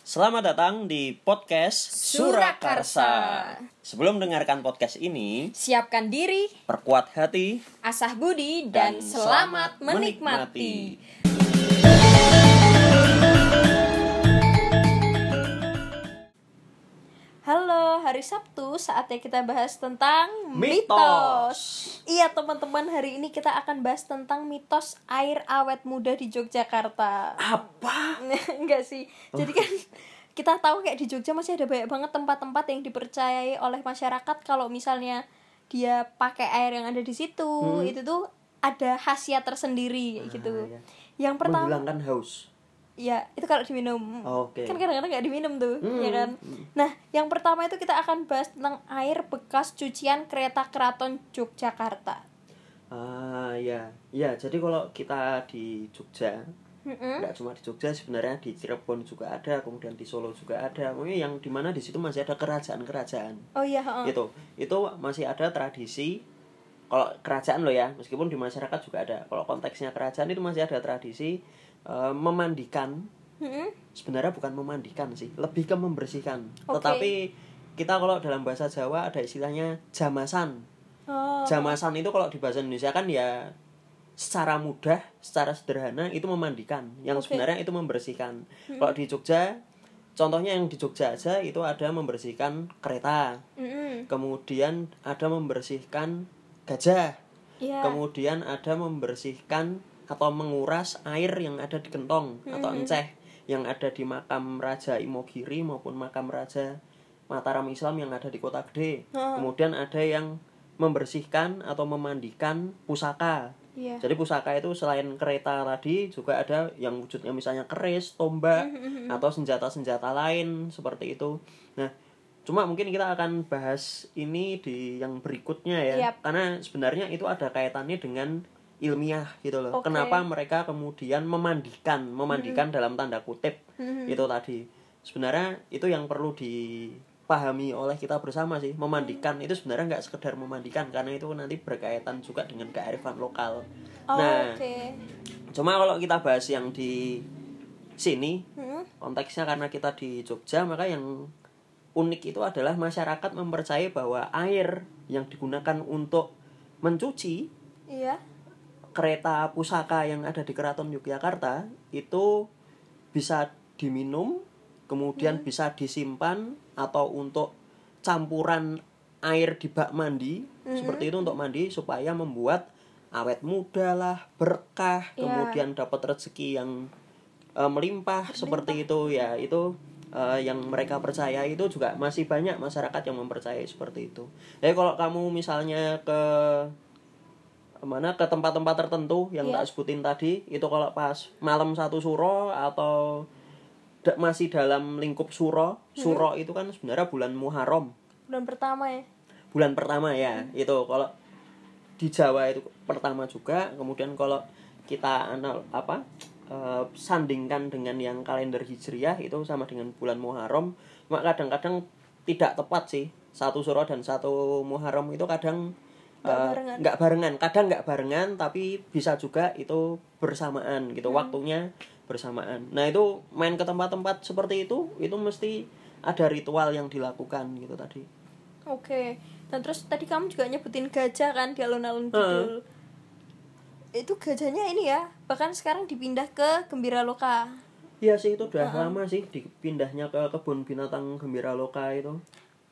Selamat datang di podcast Surakarsa. Sebelum mendengarkan podcast ini, Siapkan diri, perkuat hati asah budi, dan, selamat menikmati. Halo, hari Sabtu saatnya kita bahas tentang Mitos. Iya teman-teman, hari ini kita akan bahas tentang mitos air awet muda di Yogyakarta. apa? Enggak sih. Jadi kan kita tahu kayak di Jogja masih ada banyak banget tempat-tempat yang dipercayai oleh masyarakat kalau misalnya dia pakai air yang ada di situ, itu tuh ada khasiat tersendiri kayak gitu. Hmm. iya. Yang pertama Menghilangkan haus. Ya itu kalau diminum. Oke. Kan kadang-kadang nggak diminum tuh, Hmm. ya kan? Nah, yang pertama itu kita akan bahas tentang air bekas cucian kereta keraton Yogyakarta. Ah ya, ya. Jadi kalau kita di Jogja, nggak cuma di Jogja sebenarnya di Cirebon juga ada, kemudian di Solo juga ada. Pokoknya yang di mana di situ masih ada kerajaan-kerajaan. Oh iya. Gitu. Itu masih ada tradisi kalau kerajaan loh ya, meskipun di masyarakat juga ada. Kalau konteksnya kerajaan itu masih ada tradisi eh, memandikan Mm-mm. sebenarnya bukan memandikan sih lebih ke membersihkan Oke. tetapi kita kalau dalam bahasa Jawa ada istilahnya jamasan Oh. jamasan itu kalau di bahasa Indonesia kan ya secara mudah secara sederhana itu memandikan yang Oke. sebenarnya itu membersihkan kalau di Jogja contohnya yang di Jogja aja itu ada membersihkan kereta Mm-mm. kemudian ada membersihkan gajah Iya. kemudian ada membersihkan atau menguras air yang ada di kentong atau enceh yang ada di makam Raja Imogiri maupun makam Raja Mataram Islam yang ada di Kota Gede. Oh. Kemudian ada yang membersihkan atau memandikan pusaka. Iya. Jadi pusaka itu selain kereta tadi juga ada yang wujudnya misalnya keris, tombak atau senjata-senjata lain seperti itu. Nah, cuma mungkin kita akan bahas ini di yang berikutnya ya. Yap. Karena sebenarnya itu ada kaitannya dengan ilmiah gitu loh. Oke. Kenapa mereka kemudian memandikan, memandikan dalam tanda kutip itu tadi. Sebenarnya itu yang perlu dipahami oleh kita bersama sih. Memandikan itu sebenarnya nggak sekedar memandikan karena itu nanti berkaitan juga dengan kearifan lokal. Oh, nah, oke. cuma kalau kita bahas yang di sini Hmm? konteksnya karena kita di Jogja maka yang unik itu adalah masyarakat mempercayai bahwa air yang digunakan untuk mencuci Iya. Kereta pusaka yang ada di Keraton Yogyakarta itu bisa diminum kemudian bisa disimpan atau untuk campuran air di bak mandi seperti itu untuk mandi supaya membuat awet muda lah berkah Iya. kemudian dapat rezeki yang eh, melimpah seperti itu ya itu eh, yang mereka percaya itu juga masih banyak masyarakat yang mempercayai seperti itu. Jadi kalau kamu misalnya ke mana ke tempat-tempat tertentu yang Iya. tak sebutin tadi itu kalau pas malam satu suro atau da- masih dalam lingkup suro suro itu kan sebenarnya bulan Muharram Bulan pertama ya. bulan pertama ya itu kalau di Jawa itu pertama juga kemudian kalau kita anal apa eh, sandingkan dengan yang kalender hijriah itu sama dengan bulan Muharram cuma kadang-kadang tidak tepat sih satu suro dan satu Muharram itu kadang Nggak eh, barengan. barengan kadang nggak barengan tapi bisa juga itu bersamaan Hmm. gitu waktunya bersamaan nah itu main ke tempat-tempat seperti itu itu mesti ada ritual yang dilakukan gitu tadi Oke. Dan terus tadi kamu juga nyebutin gajah kan di alun-alun kidul. Itu gajahnya ini ya, bahkan sekarang dipindah ke Gembira Loka. Iya sih itu udah lama sih dipindahnya ke kebun binatang Gembira Loka itu.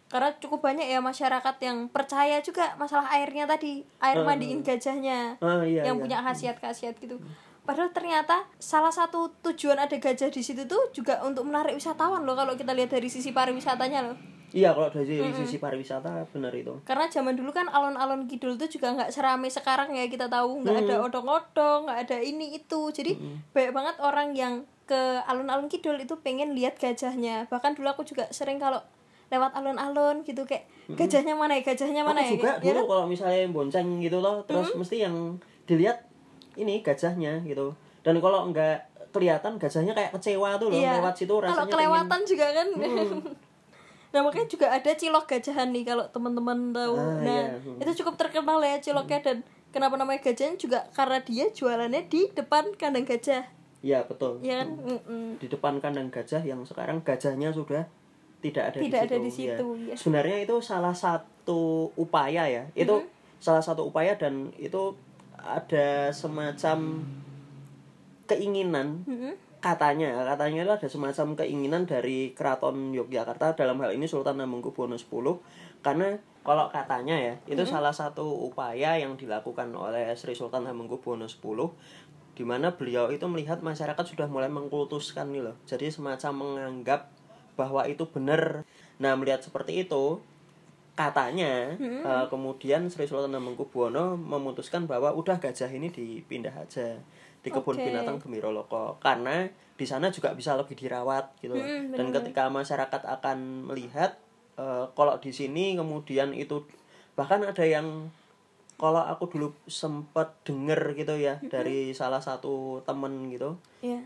Karena cukup banyak ya masyarakat yang percaya juga masalah airnya tadi, air mandiin gajahnya. Ah iya. yang iya. punya khasiat-khasiat gitu. Padahal ternyata salah satu tujuan ada gajah di situ tuh juga untuk menarik wisatawan loh kalau kita lihat dari sisi pariwisatanya loh. Iya kalau dari sisi pariwisata benar itu. Karena zaman dulu kan alun-alun kidul tuh juga nggak seramai sekarang ya kita tahu nggak ada odong-odong, nggak ada ini itu. Jadi banyak banget orang yang ke alun-alun kidul itu pengen lihat gajahnya. Bahkan dulu aku juga sering kalau lewat alun-alun gitu kayak gajahnya mana ya, gajahnya mana ya. juga ya dulu kan? kalau misalnya bonceng gitu loh, terus mesti yang dilihat ini gajahnya gitu. Dan kalau nggak kelihatan gajahnya kayak kecewa tuh loh Iya. lewat situ rasanya Kalau pengen- kelewatan juga kan. nah makanya juga ada cilok gajahan nih kalau teman-teman tahu. Ah, nah iya. Hmm. itu cukup terkenal ya ciloknya dan kenapa namanya gajahnya juga karena dia jualannya di depan kandang gajah. ya betul ya kan Mm-mm. di depan kandang gajah yang sekarang gajahnya sudah tidak ada Tidak di situ. ada di situ, ya. ya. Sebenarnya itu salah satu upaya ya. Itu salah satu upaya dan itu ada semacam keinginan Mm-mm. katanya katanya itu ada semacam keinginan dari keraton Yogyakarta dalam hal ini Sultan Hamengkubuwono X karena kalau katanya ya itu salah satu upaya yang dilakukan oleh Sri Sultan Hamengkubuwono X di mana beliau itu melihat masyarakat sudah mulai mengkultuskan nih loh jadi semacam menganggap bahwa itu benar nah melihat seperti itu katanya eh, kemudian Sri Sultan Hamengkubuwono memutuskan bahwa udah gajah ini dipindah aja di kebun Oke. binatang Gemiroloko karena di sana juga bisa lebih dirawat gitu loh. Mm, dan ketika masyarakat akan melihat eh, kalau di sini kemudian itu bahkan ada yang kalau aku dulu sempet denger gitu ya dari salah satu temen gitu ya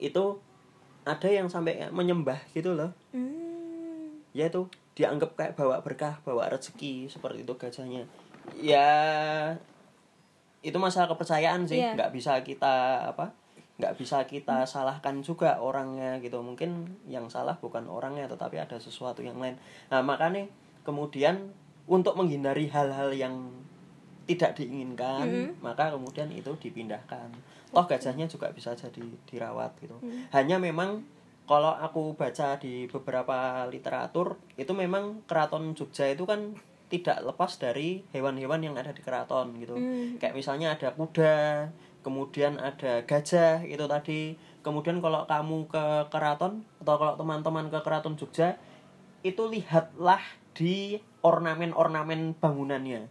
itu ada yang sampai menyembah gitu loh. Hmm. ya itu dianggap kayak bawa berkah bawa rezeki seperti itu gajahnya. Ya itu masalah kepercayaan sih. Nggak bisa kita apa nggak bisa kita salahkan juga orangnya gitu. Mungkin yang salah bukan orangnya tetapi ada sesuatu yang lain. Nah makanya kemudian untuk menghindari hal-hal yang tidak diinginkan maka kemudian itu dipindahkan toh gajahnya juga bisa jadi dirawat gitu. Hanya memang kalau aku baca di beberapa literatur itu memang keraton Jogja itu kan tidak lepas dari hewan-hewan yang ada di keraton gitu. Kayak misalnya ada kuda kemudian ada gajah itu tadi. Kemudian kalau kamu ke keraton atau kalau teman-teman ke keraton Jogja itu lihatlah di ornamen-ornamen bangunannya.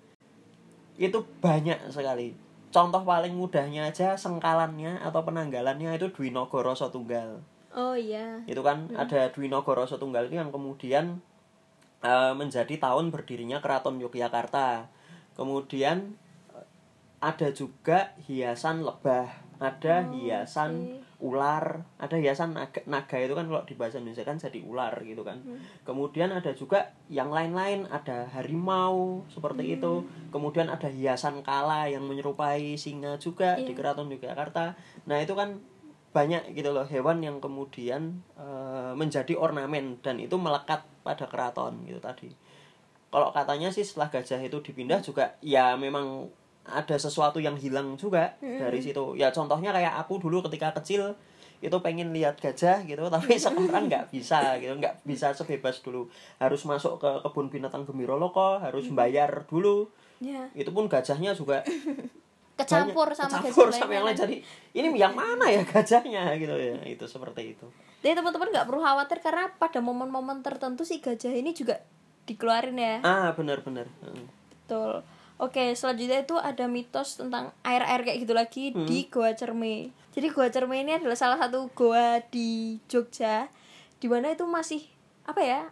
Itu banyak sekali contoh paling mudahnya aja sengkalannya atau penanggalannya itu Dwi Nagara Satunggal oh iya. Itu kan ada Dwi Nagara Satunggal itu yang kemudian eh, menjadi tahun berdirinya Keraton Yogyakarta. Kemudian eh, ada juga hiasan lebah ada hiasan ular. Ada hiasan naga, naga itu kan kalau di bahasa Indonesia kan jadi ular gitu kan. Kemudian ada juga yang lain-lain ada harimau seperti itu. Kemudian ada hiasan kala yang menyerupai singa juga di Keraton Yogyakarta. Nah itu kan banyak gitu loh hewan yang kemudian eh, menjadi ornamen dan itu melekat pada keraton gitu tadi. Kalau katanya sih setelah gajah itu dipindah juga ya memang ada sesuatu yang hilang juga dari situ. Ya contohnya kayak aku dulu ketika kecil itu pengen lihat gajah gitu tapi sekarang nggak bisa gitu nggak bisa sebebas dulu. Harus masuk ke kebun binatang Gemiroloko harus bayar dulu. Ya. Itu pun gajahnya juga kecampur banyak- sama kecampur gajah sama yang lain. lainnya. jadi ini yang mana ya gajahnya gitu ya? Itu seperti itu. Jadi teman-teman nggak perlu khawatir karena pada momen-momen tertentu si gajah ini juga dikeluarin ya. ah benar-benar. Heeh. Betul. Oke, selanjutnya itu ada mitos tentang air-air kayak gitu lagi di Goa Cerme. Jadi Goa Cerme ini adalah salah satu goa di Jogja di mana itu masih apa ya?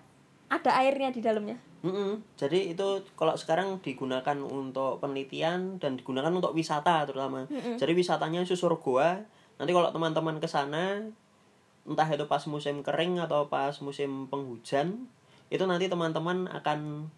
Ada airnya di dalamnya. Mm-mm. Jadi itu kalau sekarang digunakan untuk penelitian dan digunakan untuk wisata terutama. Jadi wisatanya susur goa. Nanti kalau teman-teman ke sana entah itu pas musim kering atau pas musim penghujan, itu nanti teman-teman akan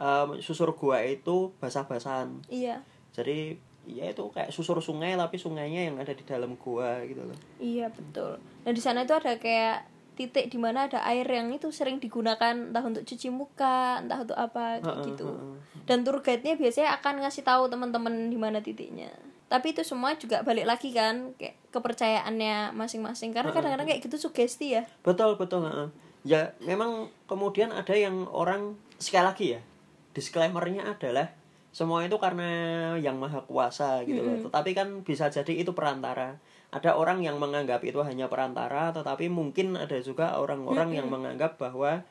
em, susur goa itu basah-basahan. Iya. Jadi ya itu kayak susur sungai tapi sungainya yang ada di dalam goa gitu loh. Iya, betul. Nah, di sana itu ada kayak titik di mana ada air yang itu sering digunakan entah untuk cuci muka, entah untuk apa kayak gitu. Dan tour guide-nya biasanya akan ngasih tahu teman-teman di mana titiknya. Tapi itu semua juga balik lagi kan kayak kepercayaannya masing-masing karena kadang-kadang kayak gitu sugesti ya. Betul betul. Ya memang kemudian ada yang orang sekali lagi ya disclaimernya adalah semua itu karena yang maha kuasa gitu loh. Tetapi kan bisa jadi itu perantara. Ada orang yang menganggap itu hanya perantara, tetapi mungkin ada juga orang-orang yang menganggap bahwa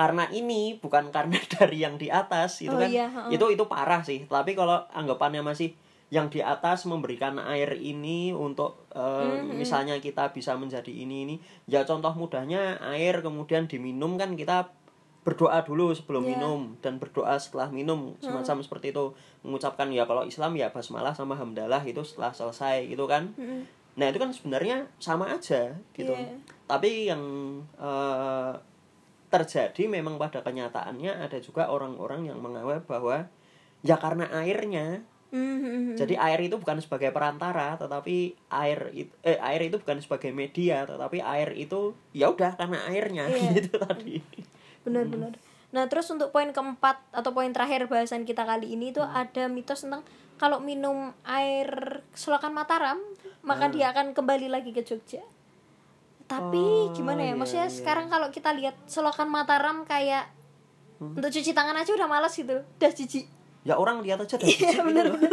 karena ini bukan karena dari yang di atas itu Oh kan iya, itu itu parah sih. Tapi kalau anggapannya masih yang di atas memberikan air ini untuk eh, misalnya kita bisa menjadi ini ini ya contoh mudahnya air kemudian diminum kan kita berdoa dulu sebelum Iya. minum dan berdoa setelah minum semacam seperti itu mengucapkan ya kalau Islam ya basmalah sama hamdalah itu setelah selesai gitu kan nah itu kan sebenarnya sama aja gitu Iya. tapi yang eh, terjadi memang pada kenyataannya ada juga orang-orang yang menganggap bahwa ya karena airnya Mhm. Jadi air itu bukan sebagai perantara, tetapi air itu eh air itu bukan sebagai media, tetapi air itu ya udah karena airnya Iya. gitu tadi. Benar-benar nah terus untuk poin keempat atau poin terakhir bahasan kita kali ini tuh Hmm. ada mitos tentang kalau minum air selokan Mataram maka Ah. dia akan kembali lagi ke Jogja tapi Oh, gimana ya iya, maksudnya iya. sekarang kalau kita lihat selokan Mataram kayak Hmm. untuk cuci tangan aja udah malas gitu udah jijik Ya orang lihat aja Iya, sini bener, gitu. bener.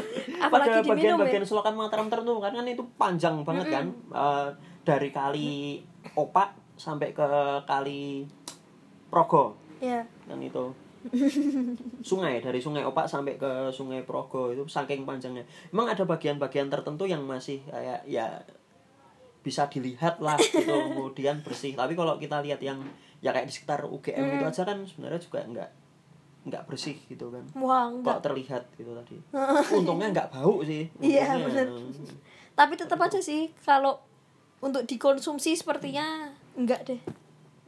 apalagi Pada diminum bagian-bagian ya selokan Mataram tertentu kan kan itu panjang banget kan Eh, dari kali Opak sampai ke kali Progo. Ya kan itu. Sungai dari sungai Opak sampai ke sungai Progo itu saking panjangnya. Emang ada bagian-bagian tertentu yang masih kayak ya bisa dilihat lah gitu kemudian bersih. Tapi kalau kita lihat yang ya kayak di sekitar UGM itu aja kan sebenarnya juga nggak nggak bersih gitu kan. Wah enggak kok terlihat gitu tadi. Untungnya nggak bau sih Iya, bener. tapi tetap aja sih kalau untuk dikonsumsi sepertinya enggak deh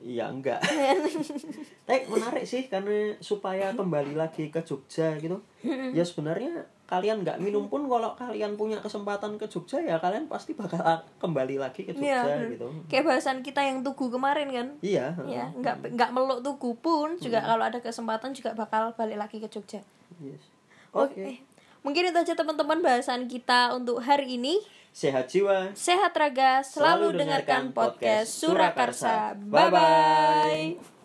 Iya enggak. Tapi menarik sih karena supaya kembali lagi ke Jogja gitu. Ya sebenarnya kalian nggak minum pun kalau kalian punya kesempatan ke Jogja ya kalian pasti bakal kembali lagi ke Iya, Jogja bener. gitu. kayak bahasan kita yang tugu kemarin kan Iya. ya nggak nggak meluk tugu pun juga kalau ada kesempatan juga bakal balik lagi ke Jogja Yes. oke Oke. Mungkin itu aja teman-teman bahasan kita untuk hari ini. Sehat jiwa. sehat raga. Selalu, Selalu dengarkan podcast. Surakarsa. Bye bye